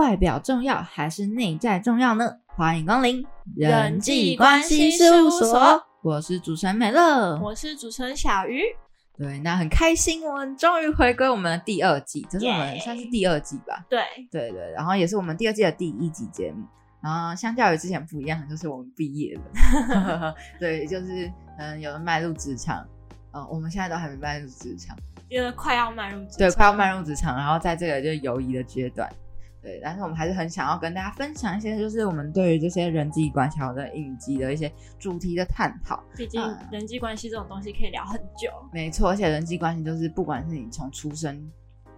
外表重要还是内在重要呢？欢迎光临人际关系事务所，我是主持人美乐，我是主持人小鱼。对，那很开心，我们终于回归我们的第二季，这是我们算是第二季吧？对，对对，然后也是我们第二季的第一集节目。然后相较于之前不一样，就是我们毕业了，对，就是嗯，有人迈入职场，嗯，我们现在都还没迈入职场，因为快要迈入对，快要迈入职场，然后在这个就友谊的阶段。对，但是我们还是很想要跟大家分享一些，就是我们对于这些人际关系的应激的一些主题的探讨。毕竟人际关系这种东西可以聊很久。没错，而且人际关系就是不管是你从出生，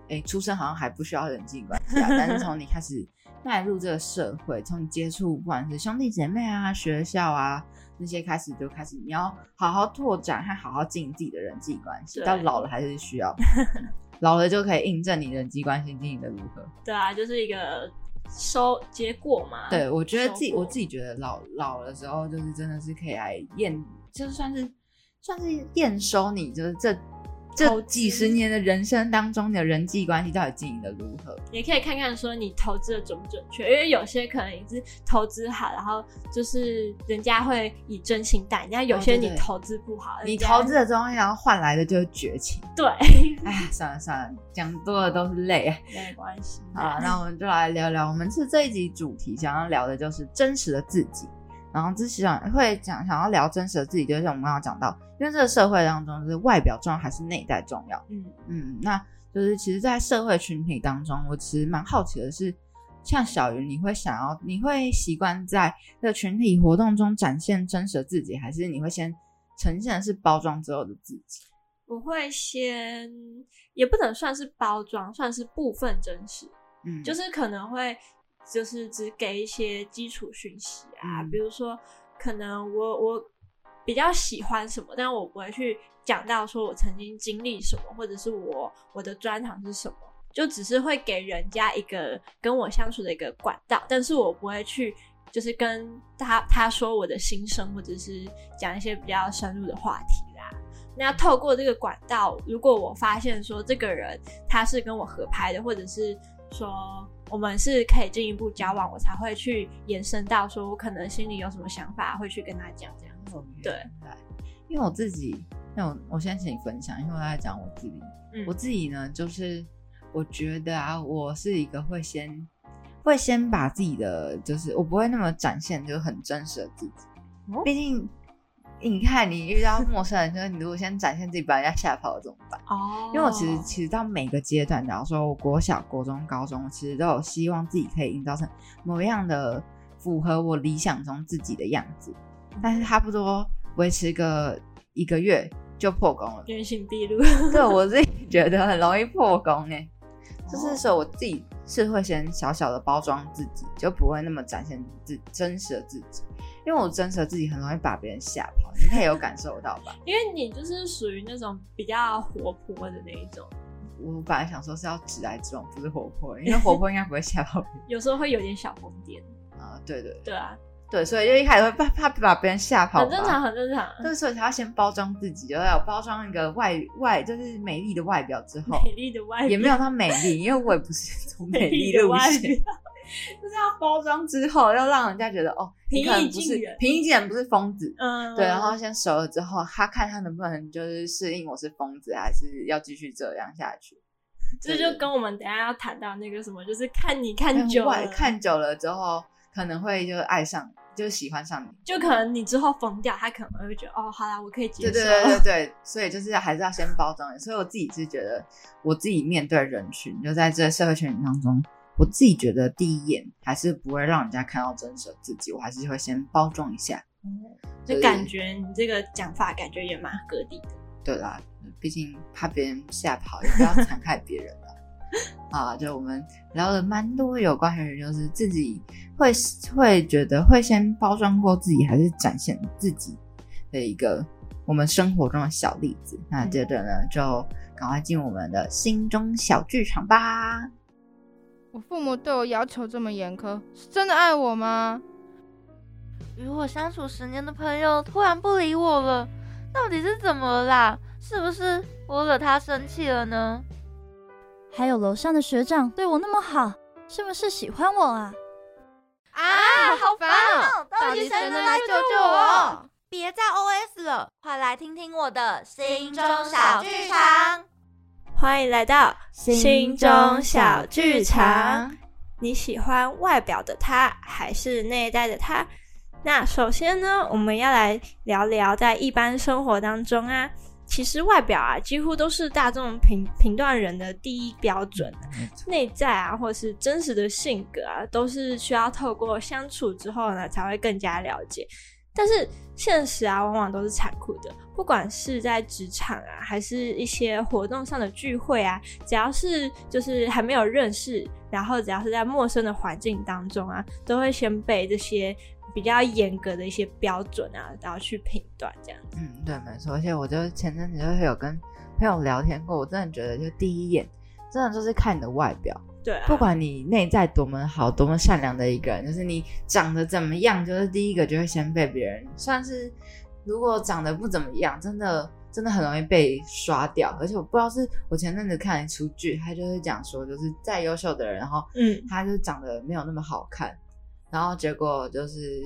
哎，出生好像还不需要人际关系啊，但是从你开始 迈入这个社会，从你接触不管是兄弟姐妹啊、学校啊那些开始，就开始你要好好拓展和好好经营自己的人际关系，到老了还是需要。老了就可以印证你人际关系经营的如何？对啊，就是一个收结果嘛。对，我觉得自己我自己觉得老老的时候，就是真的是可以来验，就算是算是验收你，就是这。这几十年的人生当中，你的人际关系到底经营的如何？也可以看看说你投资的准不准确，因为有些可能你是投资好，然后就是人家会以真情待，人家有些你投资不好，你投资的东西然后换来的就是绝情。对，哎，算了算了，讲多了都是泪。没关系。好，那我们就来聊聊，我们是这一集主题想要聊的就是真实的自己。然后之前会讲想要聊真实的自己，就像我们刚刚讲到，因为这个社会当中是外表重要还是内在重要？嗯嗯，那就是其实，在社会群体当中，我其实蛮好奇的是，像小云，你会想要，你会习惯在这个群体活动中展现真实的自己，还是你会先呈现的是包装之后的自己？我会先，也不能算是包装，算是部分真实，嗯，就是可能会。就是只给一些基础讯息啊，比如说，可能我我比较喜欢什么，但我不会去讲到说我曾经经历什么，或者是我我的专长是什么，就只是会给人家一个跟我相处的一个管道，但是我不会去就是跟他他说我的心声，或者是讲一些比较深入的话题啦。那透过这个管道，如果我发现说这个人他是跟我合拍的，或者是说。我们是可以进一步交往，我才会去延伸到说，我可能心里有什么想法，会去跟他讲这样子。对，因为我自己，那我我先请你分享，因为我在讲我自己。我自己呢，就是我觉得啊，我是一个会先会先把自己的，就是我不会那么展现，就是很真实的自己。毕竟。你看，你遇到陌生人，就是你如果先展现自己，把人家吓跑了怎么办？哦，因为我其实其实到每个阶段，假如说我国小、国中、高中，其实都有希望自己可以营造成某样的符合我理想中自己的样子，但是差不多维持个一个月就破功了，原形毕露。对我自己觉得很容易破功哎，就是说我自己是会先小小的包装自己，就不会那么展现自真实的自己。因为我真实的自己很容易把别人吓跑，你也有感受到吧？因为你就是属于那种比较活泼的那一种。我本来想说是要直来直往，不是活泼，因为活泼应该不会吓到别人。有时候会有点小疯癫啊，对对对啊，对，所以就一开始会怕怕把别人吓跑，很正常，很正常。对，所以才要先包装自己，就要包装一个外外，就是美丽的外表之后，美丽的外表也没有他美丽，因为我也不是从美丽的路线。就是要包装之后，要让人家觉得哦，平易近人，平易近人不是疯子，嗯，对。然后先熟了之后，他看他能不能就是适应我是疯子，还是要继续这样下去。这就跟我们等下要谈到那个什么，就是看你看久了，看久了之后，可能会就爱上，就喜欢上你。就可能你之后疯掉，他可能会觉得哦，好啦，我可以接受。对对对对 对，所以就是还是要先包装。所以我自己是觉得，我自己面对人群，就在这社会群当中。我自己觉得第一眼还是不会让人家看到真实的自己，我还是会先包装一下，就感觉你这个讲法感觉也蛮合理的。对啦，毕竟怕别人吓跑，也不要残害别人了。啊，就我们聊了蛮多有关于就是自己会会觉得会先包装过自己，还是展现自己的一个我们生活中的小例子。那接着呢，就赶快进我们的心中小剧场吧。我父母对我要求这么严苛，是真的爱我吗？与我相处十年的朋友突然不理我了，到底是怎么了啦？是不是我惹他生气了呢？还有楼上的学长对我那么好，是不是喜欢我啊？啊，好烦哦！到底谁能来救救我？别再 OS 了，快来听听我的心中小剧场。欢迎来到心中小剧场。你喜欢外表的他，还是内在的他？那首先呢，我们要来聊聊在一般生活当中啊。其实外表啊，几乎都是大众评评断人的第一标准。内在啊，或是真实的性格啊，都是需要透过相处之后呢，才会更加了解。但是现实啊，往往都是残酷的。不管是在职场啊，还是一些活动上的聚会啊，只要是就是还没有认识，然后只要是在陌生的环境当中啊，都会先被这些。比较严格的一些标准啊，然后去评断这样子。嗯，对，没错。而且我就前阵子就会有跟朋友聊天过，我真的觉得，就第一眼真的就是看你的外表。对，不管你内在多么好、多么善良的一个人，就是你长得怎么样，就是第一个就会先被别人算是，如果长得不怎么样，真的真的很容易被刷掉。而且我不知道是我前阵子看了一出剧，他就是讲说，就是再优秀的人，然后嗯，他就长得没有那么好看。然后结果就是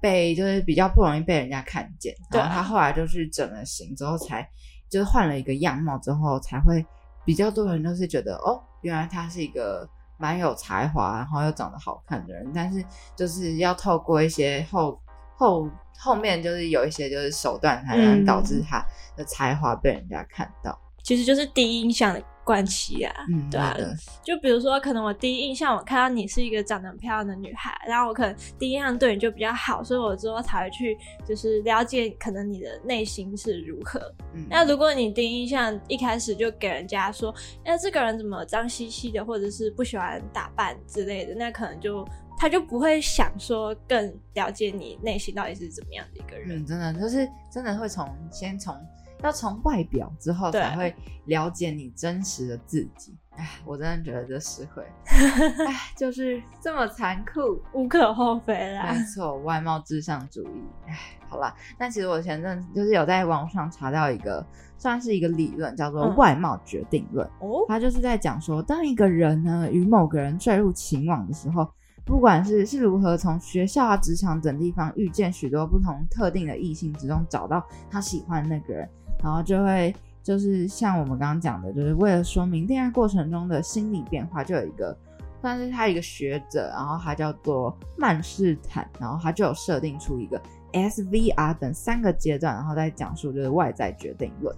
被就是比较不容易被人家看见，然后他后来就是整了形之后才就是换了一个样貌之后才会比较多人都是觉得哦，原来他是一个蛮有才华，然后又长得好看的人，但是就是要透过一些后后后面就是有一些就是手段才能导致他的才华被人家看到，其实就是第一印象的。关系啊，嗯，对啊，就比如说，可能我第一印象，我看到你是一个长得很漂亮的女孩，然后我可能第一印象对你就比较好，所以我之后才会去就是了解可能你的内心是如何。那如果你第一印象一开始就给人家说，哎，这个人怎么脏兮兮的，或者是不喜欢打扮之类的，那可能就他就不会想说更了解你内心到底是怎么样的一个人。嗯，真的就是真的会从先从。要从外表之后才会了解你真实的自己。哎，我真的觉得这是会，哎，就是这么残酷，无可厚非啦。没错，外貌至上主义。哎，好啦，但其实我前阵就是有在网上查到一个，算是一个理论，叫做外貌决定论。哦，他就是在讲说，当一个人呢与某个人坠入情网的时候，不管是是如何从学校啊、职场等地方遇见许多不同特定的异性之中找到他喜欢那个人。然后就会就是像我们刚刚讲的，就是为了说明恋爱过程中的心理变化，就有一个算是他一个学者，然后他叫做曼士坦，然后他就有设定出一个 S V R 等三个阶段，然后再讲述就是外在决定论。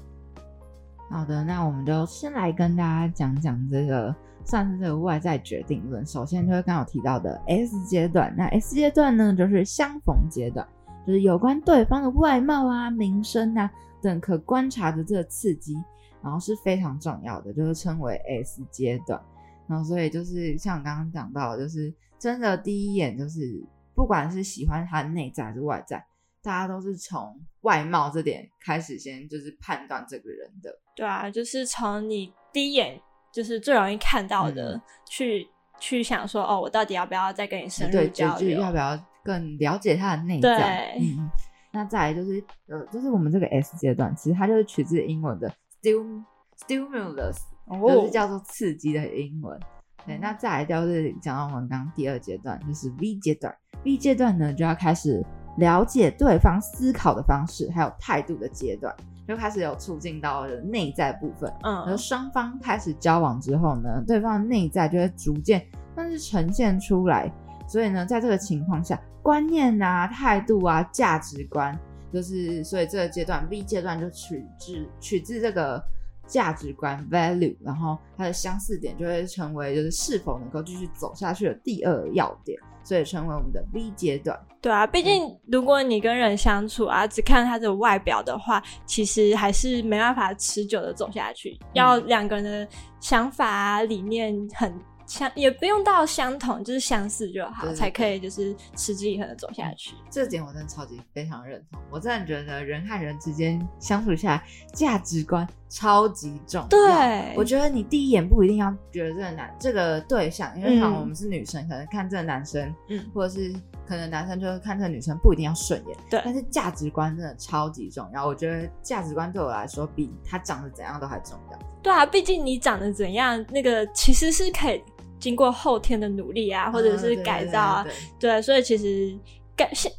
好的，那我们就先来跟大家讲讲这个算是这个外在决定论。首先就是刚刚提到的 S 阶段，那 S 阶段呢就是相逢阶段，就是有关对方的外貌啊、名声啊。等可观察的这个刺激，然后是非常重要的，就是称为 S 阶段。然后所以就是像刚刚讲到，就是真的第一眼就是不管是喜欢他的内在还是外在，大家都是从外貌这点开始先就是判断这个人的。对啊，就是从你第一眼就是最容易看到的去去想说，哦，我到底要不要再跟你深入交流？要不要更了解他的内在？嗯。那再来就是，呃，就是我们这个 S 阶段，其实它就是取自英文的 stimulus，就是叫做刺激的英文。对，那再来就是讲到我们刚刚第二阶段，就是 V 阶段。V 阶段呢，就要开始了解对方思考的方式还有态度的阶段，就开始有促进到内在部分。嗯，而双方开始交往之后呢，对方的内在就会逐渐但是呈现出来。所以呢，在这个情况下。观念啊，态度啊，价值观，就是所以这个阶段 V 阶段就取自取自这个价值观 value，然后它的相似点就会成为就是是否能够继续走下去的第二要点，所以成为我们的 V 阶段。对啊，毕竟如果你跟人相处啊，只看他的外表的话，其实还是没办法持久的走下去，要两个人的想法啊理念很。相也不用到相同，就是相似就好，才可以就是持之以恒的走下去。这点我真的超级非常认同。我真的觉得人和人之间相处下来，价值观超级重要。对，我觉得你第一眼不一定要觉得这个男这个对象，因为像我们是女生，可能看这个男生，嗯，或者是可能男生就是看这个女生不一定要顺眼。对，但是价值观真的超级重要。我觉得价值观对我来说，比他长得怎样都还重要。对啊，毕竟你长得怎样，那个其实是可以。经过后天的努力啊，或者是改造啊，对，所以其实。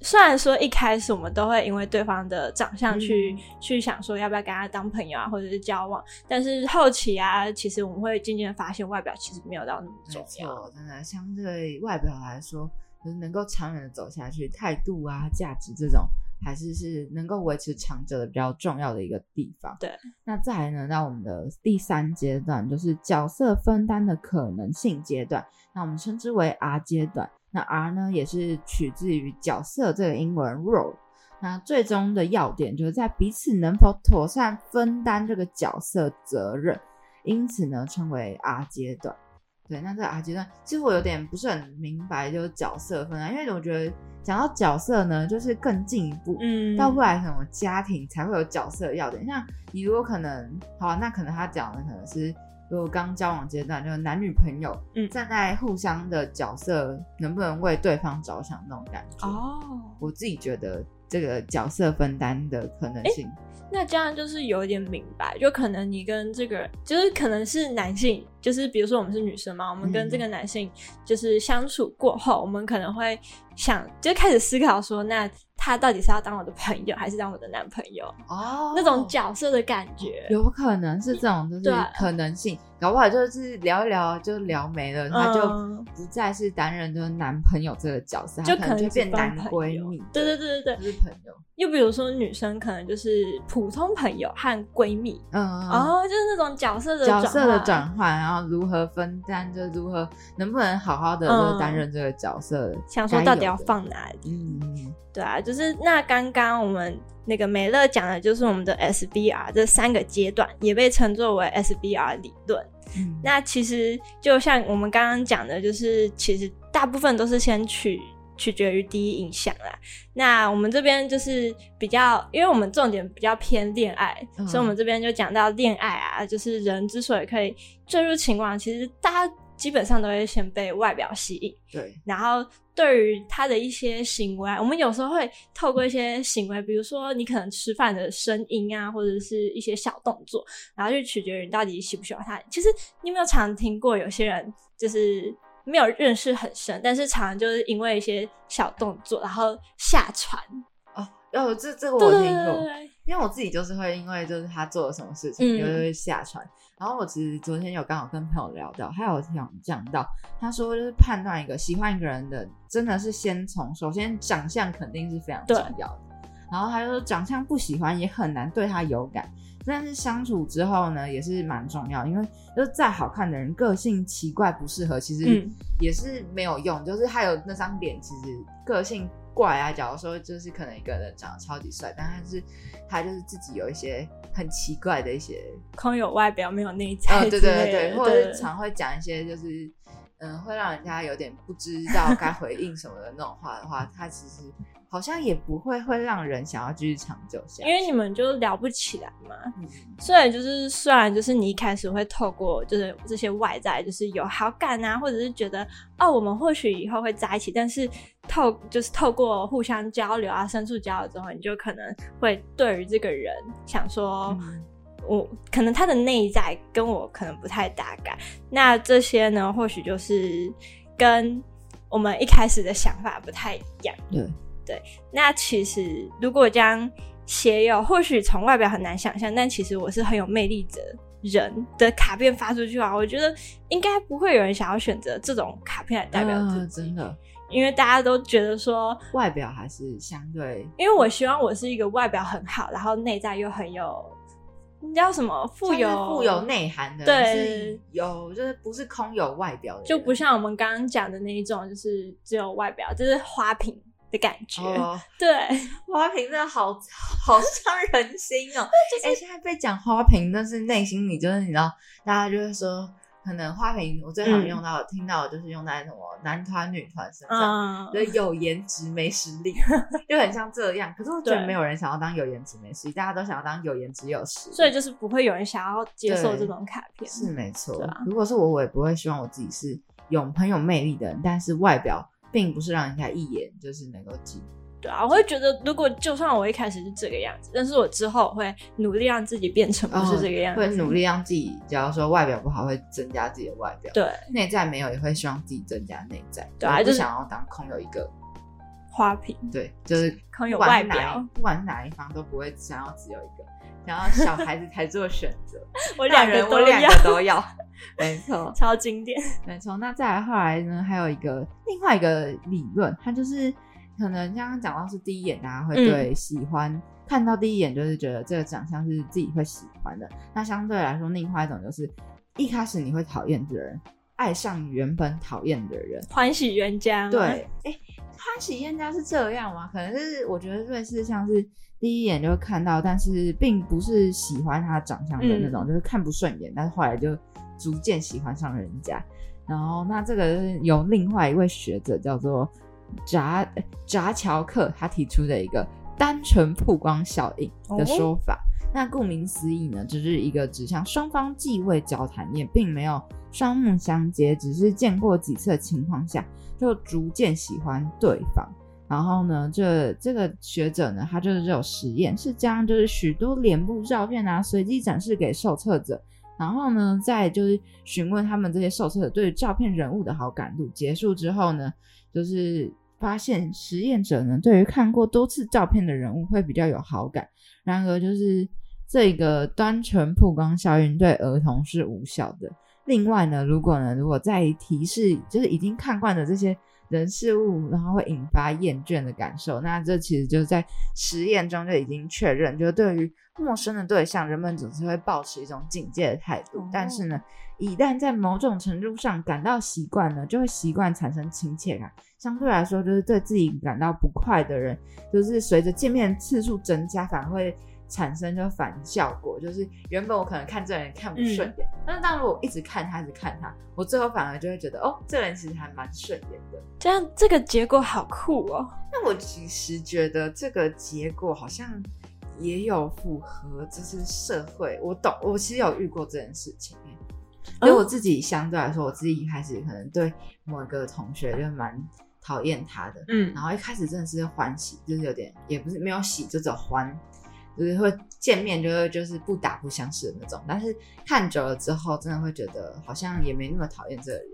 虽然说一开始我们都会因为对方的长相去去想说要不要跟他当朋友啊，或者是交往，但是后期啊，其实我们会渐渐发现外表其实没有到那么重要。真的，相对外表来说，就是能够长远的走下去，态度啊、价值这种，还是是能够维持长久的比较重要的一个地方。对，那再来呢，到我们的第三阶段，就是角色分担的可能性阶段，那我们称之为 R 阶段。那 R 呢，也是取自于角色这个英文 role。那最终的要点就是在彼此能否妥善分担这个角色责任，因此呢，称为 R 阶段。对，那这个 R 阶段，其实我有点不是很明白，就是角色分啊，因为我觉得讲到角色呢，就是更进一步，嗯，到未来什么家庭才会有角色要点。像你如果可能，好，那可能他讲的可能是。如果刚交往阶段，就是男女朋友，嗯，站在互相的角色，能不能为对方着想那种感觉？哦，我自己觉得这个角色分担的可能性。那这样就是有一点明白，就可能你跟这个，就是可能是男性，就是比如说我们是女生嘛，我们跟这个男性就是相处过后，我们可能会想，就开始思考说，那。他到底是要当我的朋友，还是当我的男朋友？哦，那种角色的感觉，有可能是这种，就是可能性。搞不好就是聊一聊就聊没了，他就不再是担任就是男朋友这个角色，就可能就变男闺蜜。对对对对对，是朋友。又比如说女生可能就是普通朋友和闺蜜，嗯，哦，就是那种角色的角色的转换，然后如何分担，就如何能不能好好的就担任这个角色，想说到底要放哪里？嗯，对啊，就是那刚刚我们那个美乐讲的就是我们的 SBR 这三个阶段，也被称作为 SBR 理论。嗯那其实就像我们刚刚讲的，就是其实大部分都是先取。取决于第一印象啦。那我们这边就是比较，因为我们重点比较偏恋爱，所以我们这边就讲到恋爱啊，就是人之所以可以坠入情网，其实大家基本上都会先被外表吸引。对。然后对于他的一些行为，我们有时候会透过一些行为，比如说你可能吃饭的声音啊，或者是一些小动作，然后去取决于你到底喜不喜欢他。其实你有没有常听过有些人就是。没有认识很深，但是常常就是因为一些小动作，然后下船哦。哦，这这个我听过，因为我自己就是会因为就是他做了什么事情，就会下船。然后我其实昨天有刚好跟朋友聊到，还有讲讲到，他说就是判断一个喜欢一个人的，真的是先从首先长相肯定是非常重要的。然后他说长相不喜欢也很难对他有感。但是相处之后呢，也是蛮重要，因为就是再好看的人，个性奇怪不适合，其实也是没有用。就是还有那张脸，其实个性怪啊。假如说就是可能一个人长得超级帅，但他是他就是自己有一些很奇怪的一些，空有外表没有内在，对对对，或者是常会讲一些就是嗯，会让人家有点不知道该回应什么的那种话的话，他其实。好像也不会会让人想要继续长久下去，因为你们就聊不起来嘛。虽然就是虽然就是你一开始会透过就是这些外在，就是有好感啊，或者是觉得哦，我们或许以后会在一起，但是透就是透过互相交流啊，深处交流之后，你就可能会对于这个人想说，我可能他的内在跟我可能不太搭嘎。那这些呢，或许就是跟我们一开始的想法不太一样。对。对，那其实如果将写有，或许从外表很难想象，但其实我是很有魅力的人的卡片发出去啊，我觉得应该不会有人想要选择这种卡片来代表自己，真的，因为大家都觉得说外表还是相对，因为我希望我是一个外表很好，然后内在又很有，你知道什么？富有富有内涵的，对，有就是不是空有外表的，就不像我们刚刚讲的那一种，就是只有外表，就是花瓶。的感觉，对花瓶真的好好伤人心哦。哎，现在被讲花瓶，但是内心里就是你知道，大家就会说，可能花瓶我最常用到、听到的就是用在什么男团、女团身上，就有颜值没实力，就很像这样。可是我觉得没有人想要当有颜值没实力，大家都想要当有颜值有实力，所以就是不会有人想要接受这种卡片。是没错，如果是我，我也不会希望我自己是有很有魅力的人，但是外表。并不是让人家一眼就是能够记。对啊，我会觉得，如果就算我一开始是这个样子，但是我之后会努力让自己变成不是这个样子，会努力让自己，假如说外表不好，会增加自己的外表，对，内在没有也会希望自己增加内在，对啊，就想要当空有一个。花瓶，对，就是空有外表，不管是哪一方都不会想要只有一个，想要小孩子才做选择，我两人我两个都要，没错，超经典，没错。那再来后来呢，还有一个另外一个理论，它就是。可能刚刚讲到是第一眼，大家会对喜欢看到第一眼就是觉得这个长相是自己会喜欢的。那相对来说，另外一种就是一开始你会讨厌的人，爱上原本讨厌的人，欢喜冤家。对，哎，欢喜冤家是这样吗？可能是我觉得类似像是第一眼就会看到，但是并不是喜欢他长相的那种，就是看不顺眼，但是后来就逐渐喜欢上人家。然后那这个有另外一位学者叫做。扎扎乔克他提出的一个单纯曝光效应的说法，那顾名思义呢，就是一个指向双方既未交谈，也并没有双目相接，只是见过几次的情况下，就逐渐喜欢对方。然后呢，这这个学者呢，他就是这种实验，是将就是许多脸部照片啊，随机展示给受测者，然后呢，再就是询问他们这些受测者对照片人物的好感度。结束之后呢？就是发现实验者呢，对于看过多次照片的人物会比较有好感。然而，就是这个单纯曝光效应对儿童是无效的。另外呢，如果呢，如果在提示就是已经看惯的这些。人事物，然后会引发厌倦的感受。那这其实就是在实验中就已经确认，就对于陌生的对象，人们总是会保持一种警戒的态度。但是呢，一旦在某种程度上感到习惯呢，就会习惯产生亲切感。相对来说，就是对自己感到不快的人，就是随着见面次数增加，反而会。产生就反效果，就是原本我可能看这人看不顺眼，但是当如果一直看他，一直看他，我最后反而就会觉得，哦，这人其实还蛮顺眼的。这样这个结果好酷哦。那我其实觉得这个结果好像也有符合，就是社会。我懂，我其实有遇过这件事情。所以我自己相对来说，我自己一开始可能对某一个同学就蛮讨厌他的，嗯，然后一开始真的是欢喜，就是有点也不是没有喜，就只有欢。就是会见面就会就是不打不相识的那种，但是看久了之后，真的会觉得好像也没那么讨厌这个人，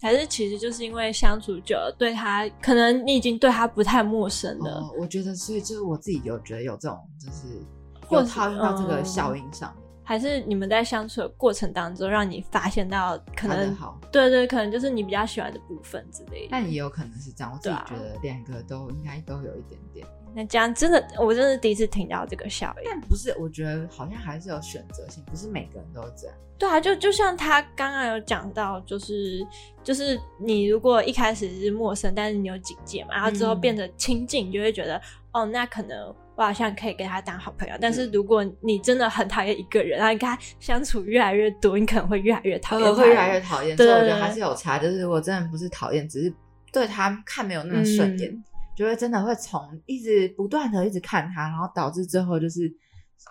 还是其实就是因为相处久了，对他可能你已经对他不太陌生了。我觉得，所以就是我自己有觉得有这种，就是或套用到这个效应上面，还是你们在相处的过程当中，让你发现到可能好，对对，可能就是你比较喜欢的部分之类的。但也有可能是这样，我自己觉得两个都应该都有一点点。那这样真的，我真的第一次听到这个效应。但不是，我觉得好像还是有选择性，不是每个人都这样。对啊，就就像他刚刚有讲到，就是就是你如果一开始是陌生，但是你有警戒嘛，然后之后变得亲近，你就会觉得哦，那可能我好像可以跟他当好朋友。但是如果你真的很讨厌一个人，然后跟他相处越来越多，你可能会越来越讨厌，会越来越讨厌。所以我觉得还是有差，就是我真的不是讨厌，只是对他看没有那么顺眼。就会真的会从一直不断的一直看他，然后导致最后就是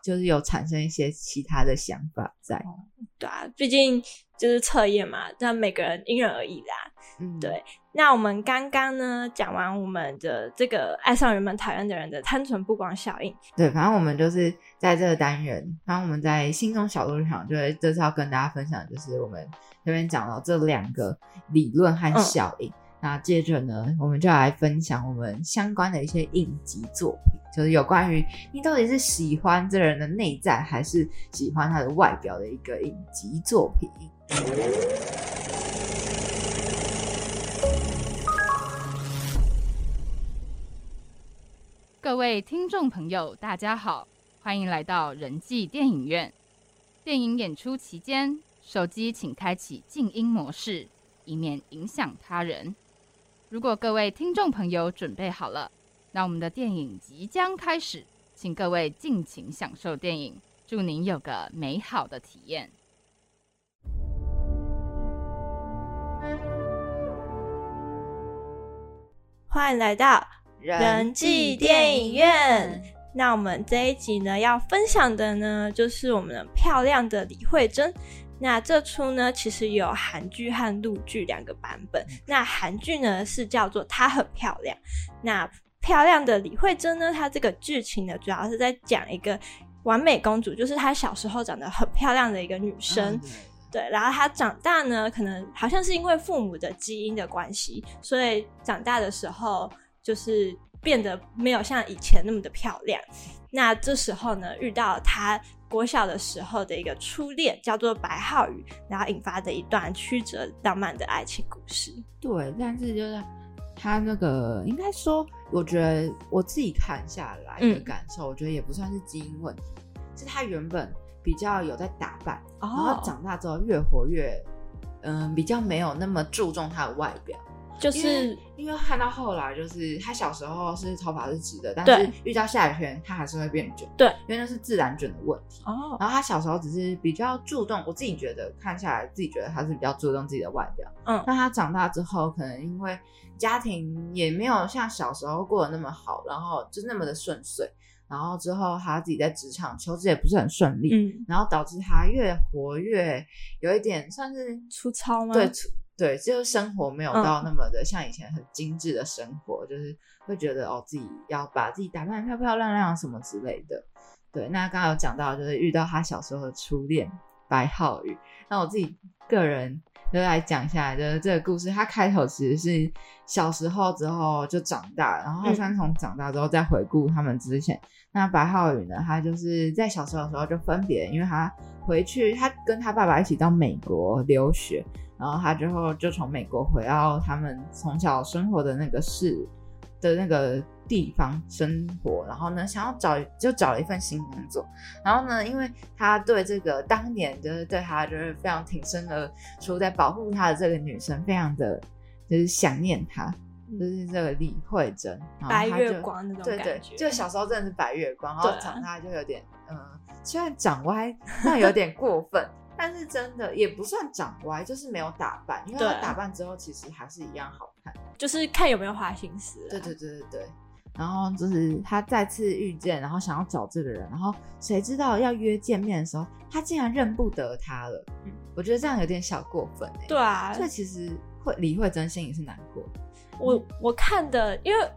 就是有产生一些其他的想法在。对啊，毕竟就是测验嘛，但每个人因人而异啦。嗯，对。那我们刚刚呢讲完我们的这个爱上人们讨厌的人的单纯不光效应。对，反正我们就是在这个单元，然后我们在心中小路上，就是这次要跟大家分享，就是我们这边讲到这两个理论和效应。那接着呢，我们就来分享我们相关的一些影集作品，就是有关于你到底是喜欢这人的内在，还是喜欢他的外表的一个影集作品。各位听众朋友，大家好，欢迎来到人际电影院。电影演出期间，手机请开启静音模式，以免影响他人。如果各位听众朋友准备好了，那我们的电影即将开始，请各位尽情享受电影，祝您有个美好的体验。欢迎来到人际电影院。那我们这一集呢，要分享的呢，就是我们的漂亮的李慧珍。那这出呢，其实有韩剧和陆剧两个版本。那韩剧呢是叫做《她很漂亮》，那漂亮的李慧珍呢，她这个剧情呢，主要是在讲一个完美公主，就是她小时候长得很漂亮的一个女生。对，然后她长大呢，可能好像是因为父母的基因的关系，所以长大的时候就是变得没有像以前那么的漂亮。那这时候呢，遇到他国小的时候的一个初恋，叫做白浩宇，然后引发的一段曲折浪漫的爱情故事。对，但是就是他那个，应该说，我觉得我自己看下来的感受，我觉得也不算是基因问题，是他原本。比较有在打扮，然后长大之后越活越，嗯，比较没有那么注重他的外表，就是因为看到后来，就是他小时候是头发是直的，但是遇到下雨天他还是会变卷，对，因为那是自然卷的问题。哦，然后他小时候只是比较注重，我自己觉得看下来自己觉得他是比较注重自己的外表，嗯，那他长大之后可能因为家庭也没有像小时候过得那么好，然后就那么的顺遂。然后之后他自己在职场求职也不是很顺利，嗯，然后导致他越活越有一点算是粗糙吗？对，对，就是生活没有到那么的像以前很精致的生活，就是会觉得哦自己要把自己打扮漂漂亮亮什么之类的。对，那刚刚有讲到就是遇到他小时候的初恋白浩宇，那我自己个人。就来讲一下，就是这个故事。他开头其实是小时候之后就长大，然后好像从长大之后再回顾他们之前。那白浩宇呢，他就是在小时候的时候就分别，因为他回去，他跟他爸爸一起到美国留学，然后他之后就从美国回到他们从小生活的那个市的那个。地方生活，然后呢，想要找就找了一份新工作，然后呢，因为他对这个当年就是对他就是非常挺身而出，在保护他的这个女生，非常的就是想念他，就是这个李慧珍，白月光那种感觉，就小时候真的是白月光，然后长大就有点嗯，虽然长歪，但有点过分，但是真的也不算长歪，就是没有打扮，因为他打扮之后其实还是一样好看，就是看有没有花心思，对对对对对。然后就是他再次遇见，然后想要找这个人，然后谁知道要约见面的时候，他竟然认不得他了。嗯，我觉得这样有点小过分哎。对啊，所以其实会李慧珍心里是难过。我我看的，因为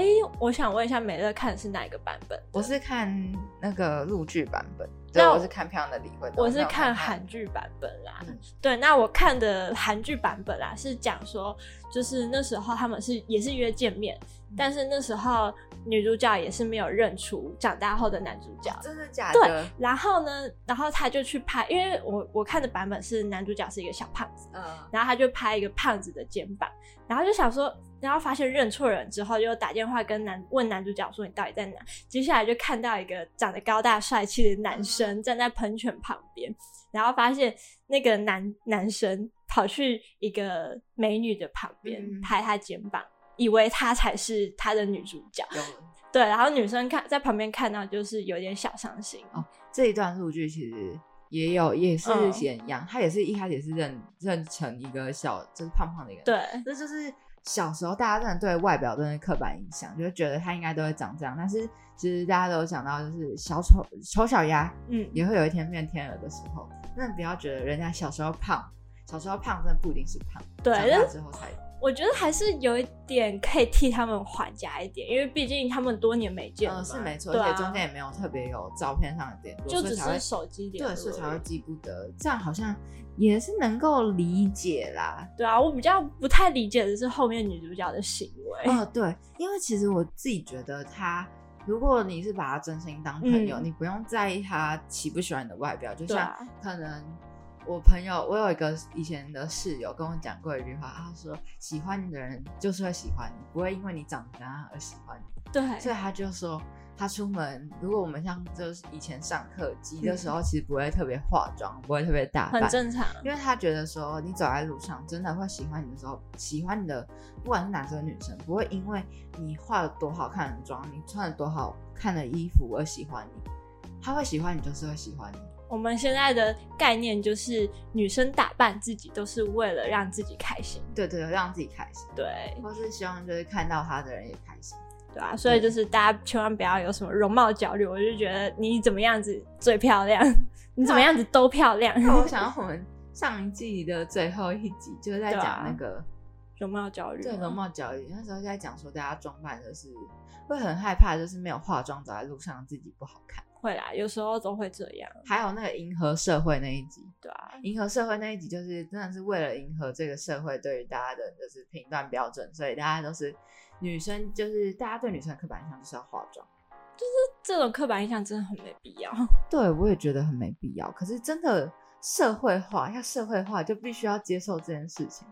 哎，我想问一下美乐看的是哪一个版本？我是看那个陆剧版本。对，我是看漂亮的李慧。我是看韩剧版本啦。对，那我看的韩剧版本啦，是讲说，就是那时候他们是也是约见面。但是那时候女主角也是没有认出长大后的男主角，真的假的？对，然后呢，然后他就去拍，因为我我看的版本是男主角是一个小胖子，嗯，然后他就拍一个胖子的肩膀，然后就想说，然后发现认错人之后，就打电话跟男问男主角说你到底在哪？接下来就看到一个长得高大帅气的男生站在喷泉旁边，然后发现那个男男生跑去一个美女的旁边拍他肩膀。以为她才是他的女主角，对，然后女生看在旁边看到就是有点小伤心哦。这一段数据其实也有，也是演一样，他也是一开始也是认认成一个小，就是胖胖的一个，对，这就是小时候大家真的对外表真的刻板印象，就觉得他应该都会长这样。但是其实大家都有讲到，就是小丑丑小鸭，嗯，也会有一天变天鹅的时候。那不要觉得人家小时候胖，小时候胖真的不一定是胖，对，长大之后才。我觉得还是有一点可以替他们缓夹一点，因为毕竟他们多年没见了。是没错，而且中间也没有特别有照片上的联络，就只是手机联对，所以才会记不得。这样好像也是能够理解啦。对啊，我比较不太理解的是后面女主角的行为。哦，对，因为其实我自己觉得她，如果你是把她真心当朋友，你不用在意她喜不喜欢你的外表，就像可能。我朋友，我有一个以前的室友跟我讲过一句话，他说：“喜欢你的人就是会喜欢你，不会因为你长得怎样而喜欢你。”对，所以他就说，他出门，如果我们像就是以前上课急的时候，其实不会特别化妆，不会特别打扮，很正常。因为他觉得说，你走在路上，真的会喜欢你的时候，喜欢你的，不管是男生女生，不会因为你化了多好看的妆，你穿了多好看的衣服而喜欢你，他会喜欢你，就是会喜欢你。我们现在的概念就是，女生打扮自己都是为了让自己开心，对对，让自己开心，对，或是希望就是看到她的人也开心，对啊，所以就是大家千万不要有什么容貌焦虑，我就觉得你怎么样子最漂亮，你怎么样子都漂亮。我 想要我们上一季的最后一集就是在讲那个容貌焦虑，对容貌焦虑。那时候在讲说，大家装扮就是会很害怕，就是没有化妆走在路上自己不好看。会啦，有时候都会这样。还有那个迎合社会那一集，对啊，迎合社会那一集就是真的是为了迎合这个社会对于大家的就是评断标准，所以大家都是女生，就是大家对女生的刻板印象就是要化妆，就是这种刻板印象真的很没必要。对，我也觉得很没必要。可是真的社会化要社会化，就必须要接受这件事情。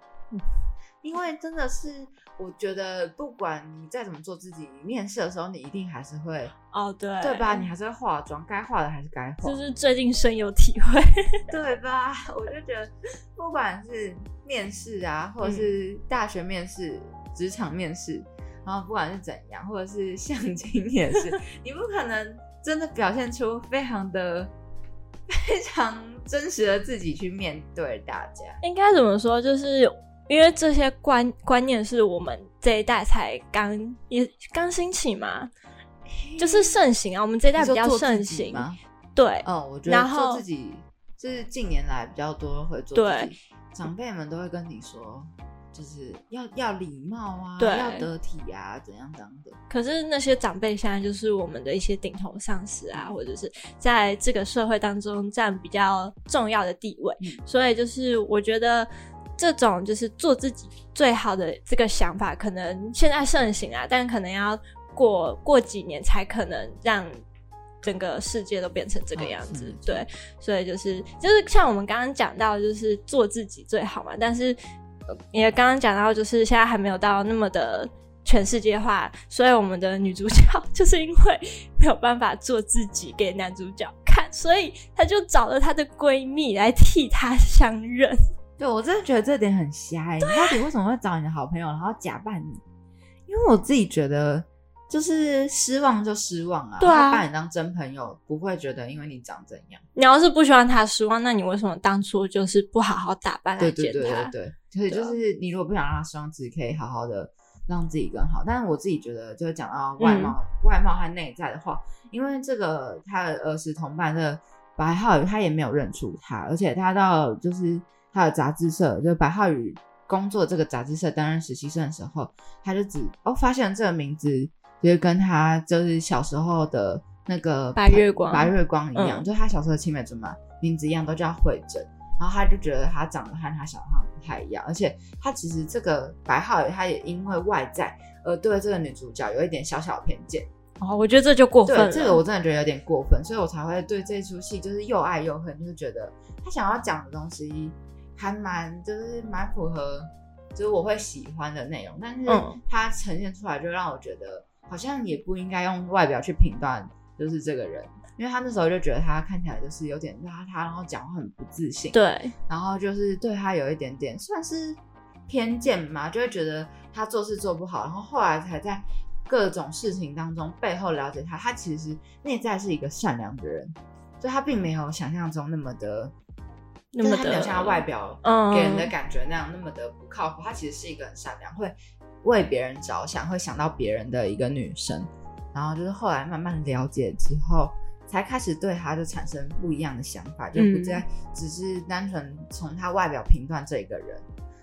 因为真的是，我觉得不管你再怎么做自己，面试的时候你一定还是会哦，对对吧？你还是会化妆，该化的还是该化。就是最近深有体会，对吧？我就觉得，不管是面试啊，或者是大学面试、职场面试，然后不管是怎样，或者是相亲也是，你不可能真的表现出非常的、非常真实的自己去面对大家。应该怎么说？就是。因为这些观观念是我们这一代才刚也刚兴起嘛，就是盛行啊。我们这一代比较盛行，对，哦，我觉得做自己就是近年来比较多会做。对，长辈们都会跟你说，就是要要礼貌啊，对，要得体啊，怎样怎样的。可是那些长辈现在就是我们的一些顶头上司啊，或者是在这个社会当中占比较重要的地位，所以就是我觉得。这种就是做自己最好的这个想法，可能现在盛行啊，但可能要过过几年才可能让整个世界都变成这个样子。对，所以就是就是像我们刚刚讲到，就是做自己最好嘛。但是也刚刚讲到，就是现在还没有到那么的全世界化，所以我们的女主角 就是因为没有办法做自己给男主角看，所以她就找了她的闺蜜来替她相认。对，我真的觉得这点很瞎。你到底为什么会找你的好朋友，然后假扮你？因为我自己觉得，就是失望就失望啊。对啊，把你当真朋友，不会觉得因为你长怎样。你要是不喜欢他失望，那你为什么当初就是不好好打扮来见他？对对对对，所以就是你如果不想让他失望，自己可以好好的让自己更好。但是我自己觉得，就是讲到外貌、外貌和内在的话，因为这个他的儿时同伴的白浩宇，他也没有认出他，而且他到就是。他的杂志社，就是白浩宇工作这个杂志社担任实习生的时候，他就只哦发现这个名字，就是跟他就是小时候的那个白月光白月光一样，就他小时候的青梅竹马名字一样，都叫慧珍。然后他就觉得他长得和他小时候不太一样，而且他其实这个白浩宇他也因为外在而对这个女主角有一点小小的偏见。哦，我觉得这就过分了，这个我真的觉得有点过分，所以我才会对这出戏就是又爱又恨，就是觉得他想要讲的东西。还蛮就是蛮符合，就是我会喜欢的内容，但是它呈现出来就让我觉得好像也不应该用外表去评断，就是这个人，因为他那时候就觉得他看起来就是有点邋遢，然后讲话很不自信，对，然后就是对他有一点点算是偏见嘛，就会觉得他做事做不好，然后后来才在各种事情当中背后了解他，他其实内在是一个善良的人，所以他并没有想象中那么的。那么他没有像他外表给人的感觉那样那么的不靠谱。她其实是一个很善良，会为别人着想，会想到别人的一个女生。然后就是后来慢慢了解之后，才开始对她就产生不一样的想法，就不再只是单纯从她外表评断这个人。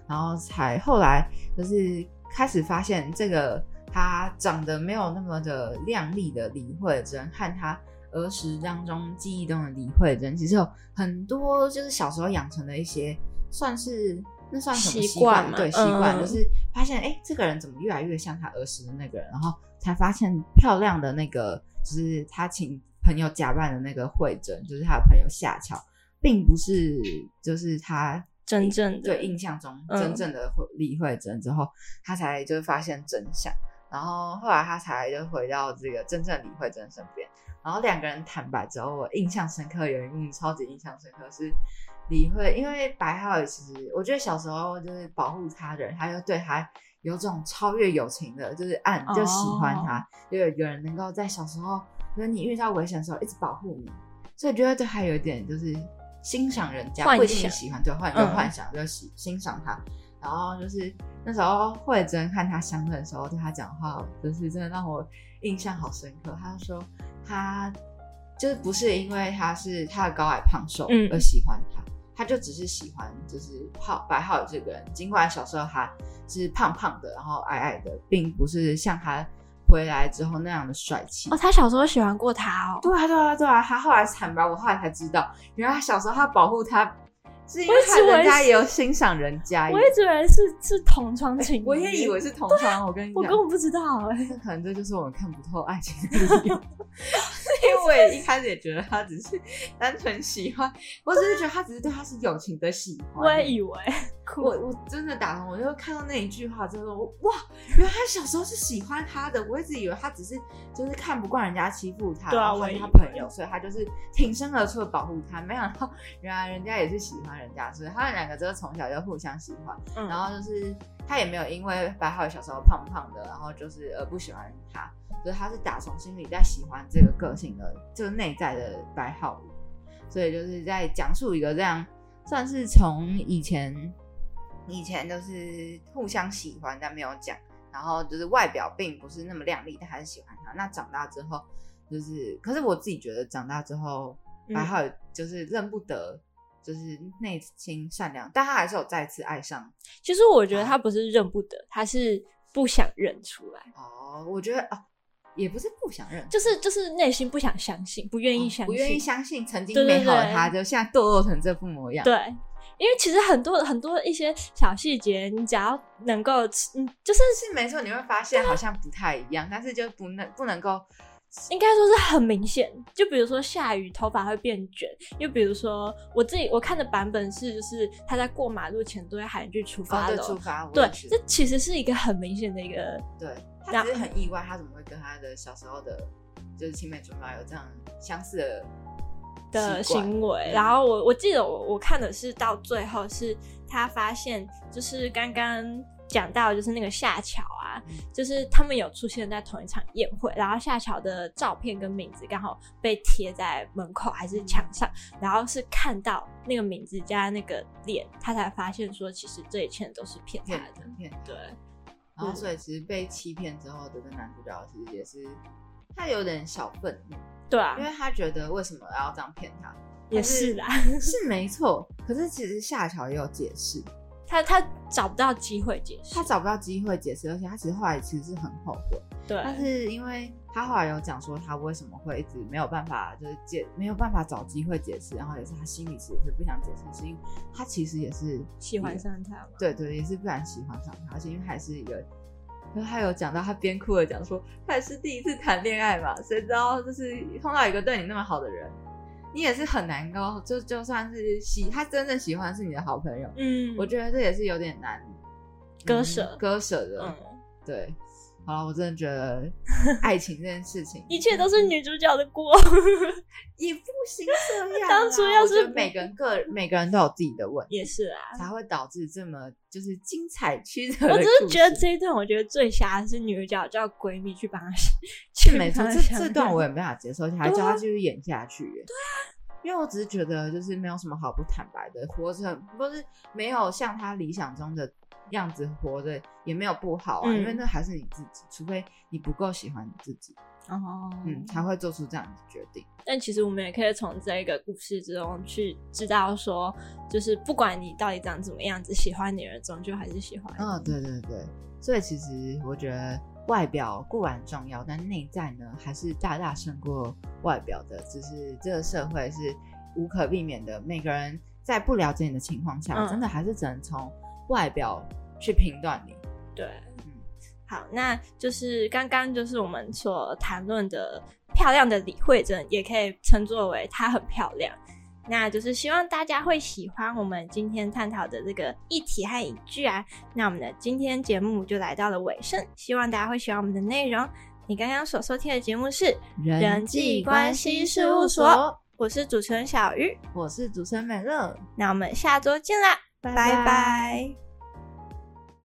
然后才后来就是开始发现，这个她长得没有那么的靓丽的李慧珍和她。儿时当中记忆中的李慧珍，其实有很多就是小时候养成的一些，算是那算什么习惯？对，习惯就是发现哎，这个人怎么越来越像他儿时的那个人，然后才发现漂亮的那个，就是他请朋友假扮的那个慧珍，就是他的朋友夏乔，并不是就是他真正的对印象中真正的李慧珍之后，他才就是发现真相，然后后来他才就回到这个真正李慧珍身边。然后两个人坦白之后，我印象深刻，有一幕超级印象深刻是李慧，因为白浩宇其实我觉得小时候就是保护他的人，他就对他有种超越友情的，就是爱就喜欢他，就有有人能够在小时候，就是你遇到危险的时候一直保护你，所以觉得对他有一点就是欣赏人家，不一定喜欢，对幻有幻想，就喜欣赏他。然后就是那时候慧珍看他相认的时候，对他讲话，就是真的让我印象好深刻。他说。他就是不是因为他是他的高矮胖瘦而喜欢他，他就只是喜欢就是浩白浩宇这个人，尽管小时候他是胖胖的，然后矮矮的，并不是像他回来之后那样的帅气。哦，他小时候喜欢过他哦。对啊，对啊，对啊，他后来惨白，我后来才知道，原来他小时候他保护他。是因为人家也有欣赏人家，我一直以为是是同窗情，我也以为是同窗。我跟你讲，我根本不知道哎，可能这就是我们看不透爱情的 理由。因为我也一开始也觉得他只是单纯喜欢，我只是觉得他只是对他是友情的喜欢。我也以为，我我真的打通，我就看到那一句话之后，哇，原来他小时候是喜欢他的。我一直以为他只是就是看不惯人家欺负他，对啊，我他朋友，所以他就是挺身而出的保护他。没想到原来人家也是喜欢人家，所以他们两个就是从小就互相喜欢。然后就是他也没有因为白浩宇小时候胖胖的，然后就是而不喜欢他。所以他是打从心里在喜欢这个个性的，就是内在的白浩宇，所以就是在讲述一个这样，算是从以前以前就是互相喜欢但没有讲，然后就是外表并不是那么靓丽，但还是喜欢他。那长大之后，就是可是我自己觉得长大之后，白浩宇就是认不得，就是内心善良，但他还是有再次爱上。其实我觉得他不是认不得，他是不想认出来。哦，我觉得啊。也不是不想认，就是就是内心不想相信，不愿意相信，不愿意相信曾经美好的他，就现在堕落成这副模样。对，因为其实很多很多一些小细节，你只要能够，嗯，就是是没错，你会发现好像不太一样，但是就不能不能够，应该说是很明显。就比如说下雨头发会变卷，又比如说我自己我看的版本是，就是他在过马路前都会喊一句出发了，出发。对，这其实是一个很明显的一个对。他只是很意外，他怎么会跟他的小时候的，就是青梅竹马有这样相似的的行为。然后我我记得我我看的是到最后是他发现，就是刚刚讲到就是那个夏乔啊，就是他们有出现在同一场宴会，然后夏乔的照片跟名字刚好被贴在门口还是墙上，然后是看到那个名字加那个脸，他才发现说其实这一切都是骗他的，对。然后，所以其实被欺骗之后的这个男主角其实也是他有点小愤怒，对啊，因为他觉得为什么要这样骗他？也是啦，是没错。可是其实夏乔也有解释。他他找不到机会解释，他找不到机会解释，而且他其实后来其实是很后悔。对，但是因为他后来有讲说他为什么会一直没有办法，就是解没有办法找机会解释，然后也是他心里其实是不想解释，是因为他其实也是喜欢上他。对对，也是不然喜欢上他，而且因为还是一个，因为他有讲到他边哭的讲说他也是第一次谈恋爱嘛，谁知道就是碰到一个对你那么好的人。你也是很难够，就就算是喜他真正喜欢是你的好朋友，嗯，我觉得这也是有点难割舍割舍的，嗯，对，好了，我真的觉得 爱情这件事情，一切都是女主角的锅，也不行这样。当初要是每个人个每个人都有自己的问题，也是啊，才会导致这么就是精彩曲折。我只是觉得这一段，我觉得最瞎的是女主角叫闺蜜去帮她去，没错，这这段我也没法接受，而且还叫她继续演下去。对啊。因为我只是觉得，就是没有什么好不坦白的，活着不是没有像他理想中的样子活着，也没有不好啊。因为那还是你自己，除非你不够喜欢你自己，哦，嗯，才会做出这样的决定。但其实我们也可以从这个故事之中去知道，说就是不管你到底长怎么样子，喜欢你的人终究还是喜欢。嗯，对对对。所以其实我觉得。外表固然重要，但内在呢，还是大大胜过外表的。只是这个社会是无可避免的，每个人在不了解你的情况下，真的还是只能从外表去评断你。对，嗯，好，那就是刚刚就是我们所谈论的漂亮的李慧珍，也可以称作为她很漂亮。那就是希望大家会喜欢我们今天探讨的这个议题和影剧啊。那我们的今天节目就来到了尾声，希望大家会喜欢我们的内容。你刚刚所收听的节目是人际关系事务所，我是主持人小鱼，我是主持人美乐。那我们下周见啦，拜拜。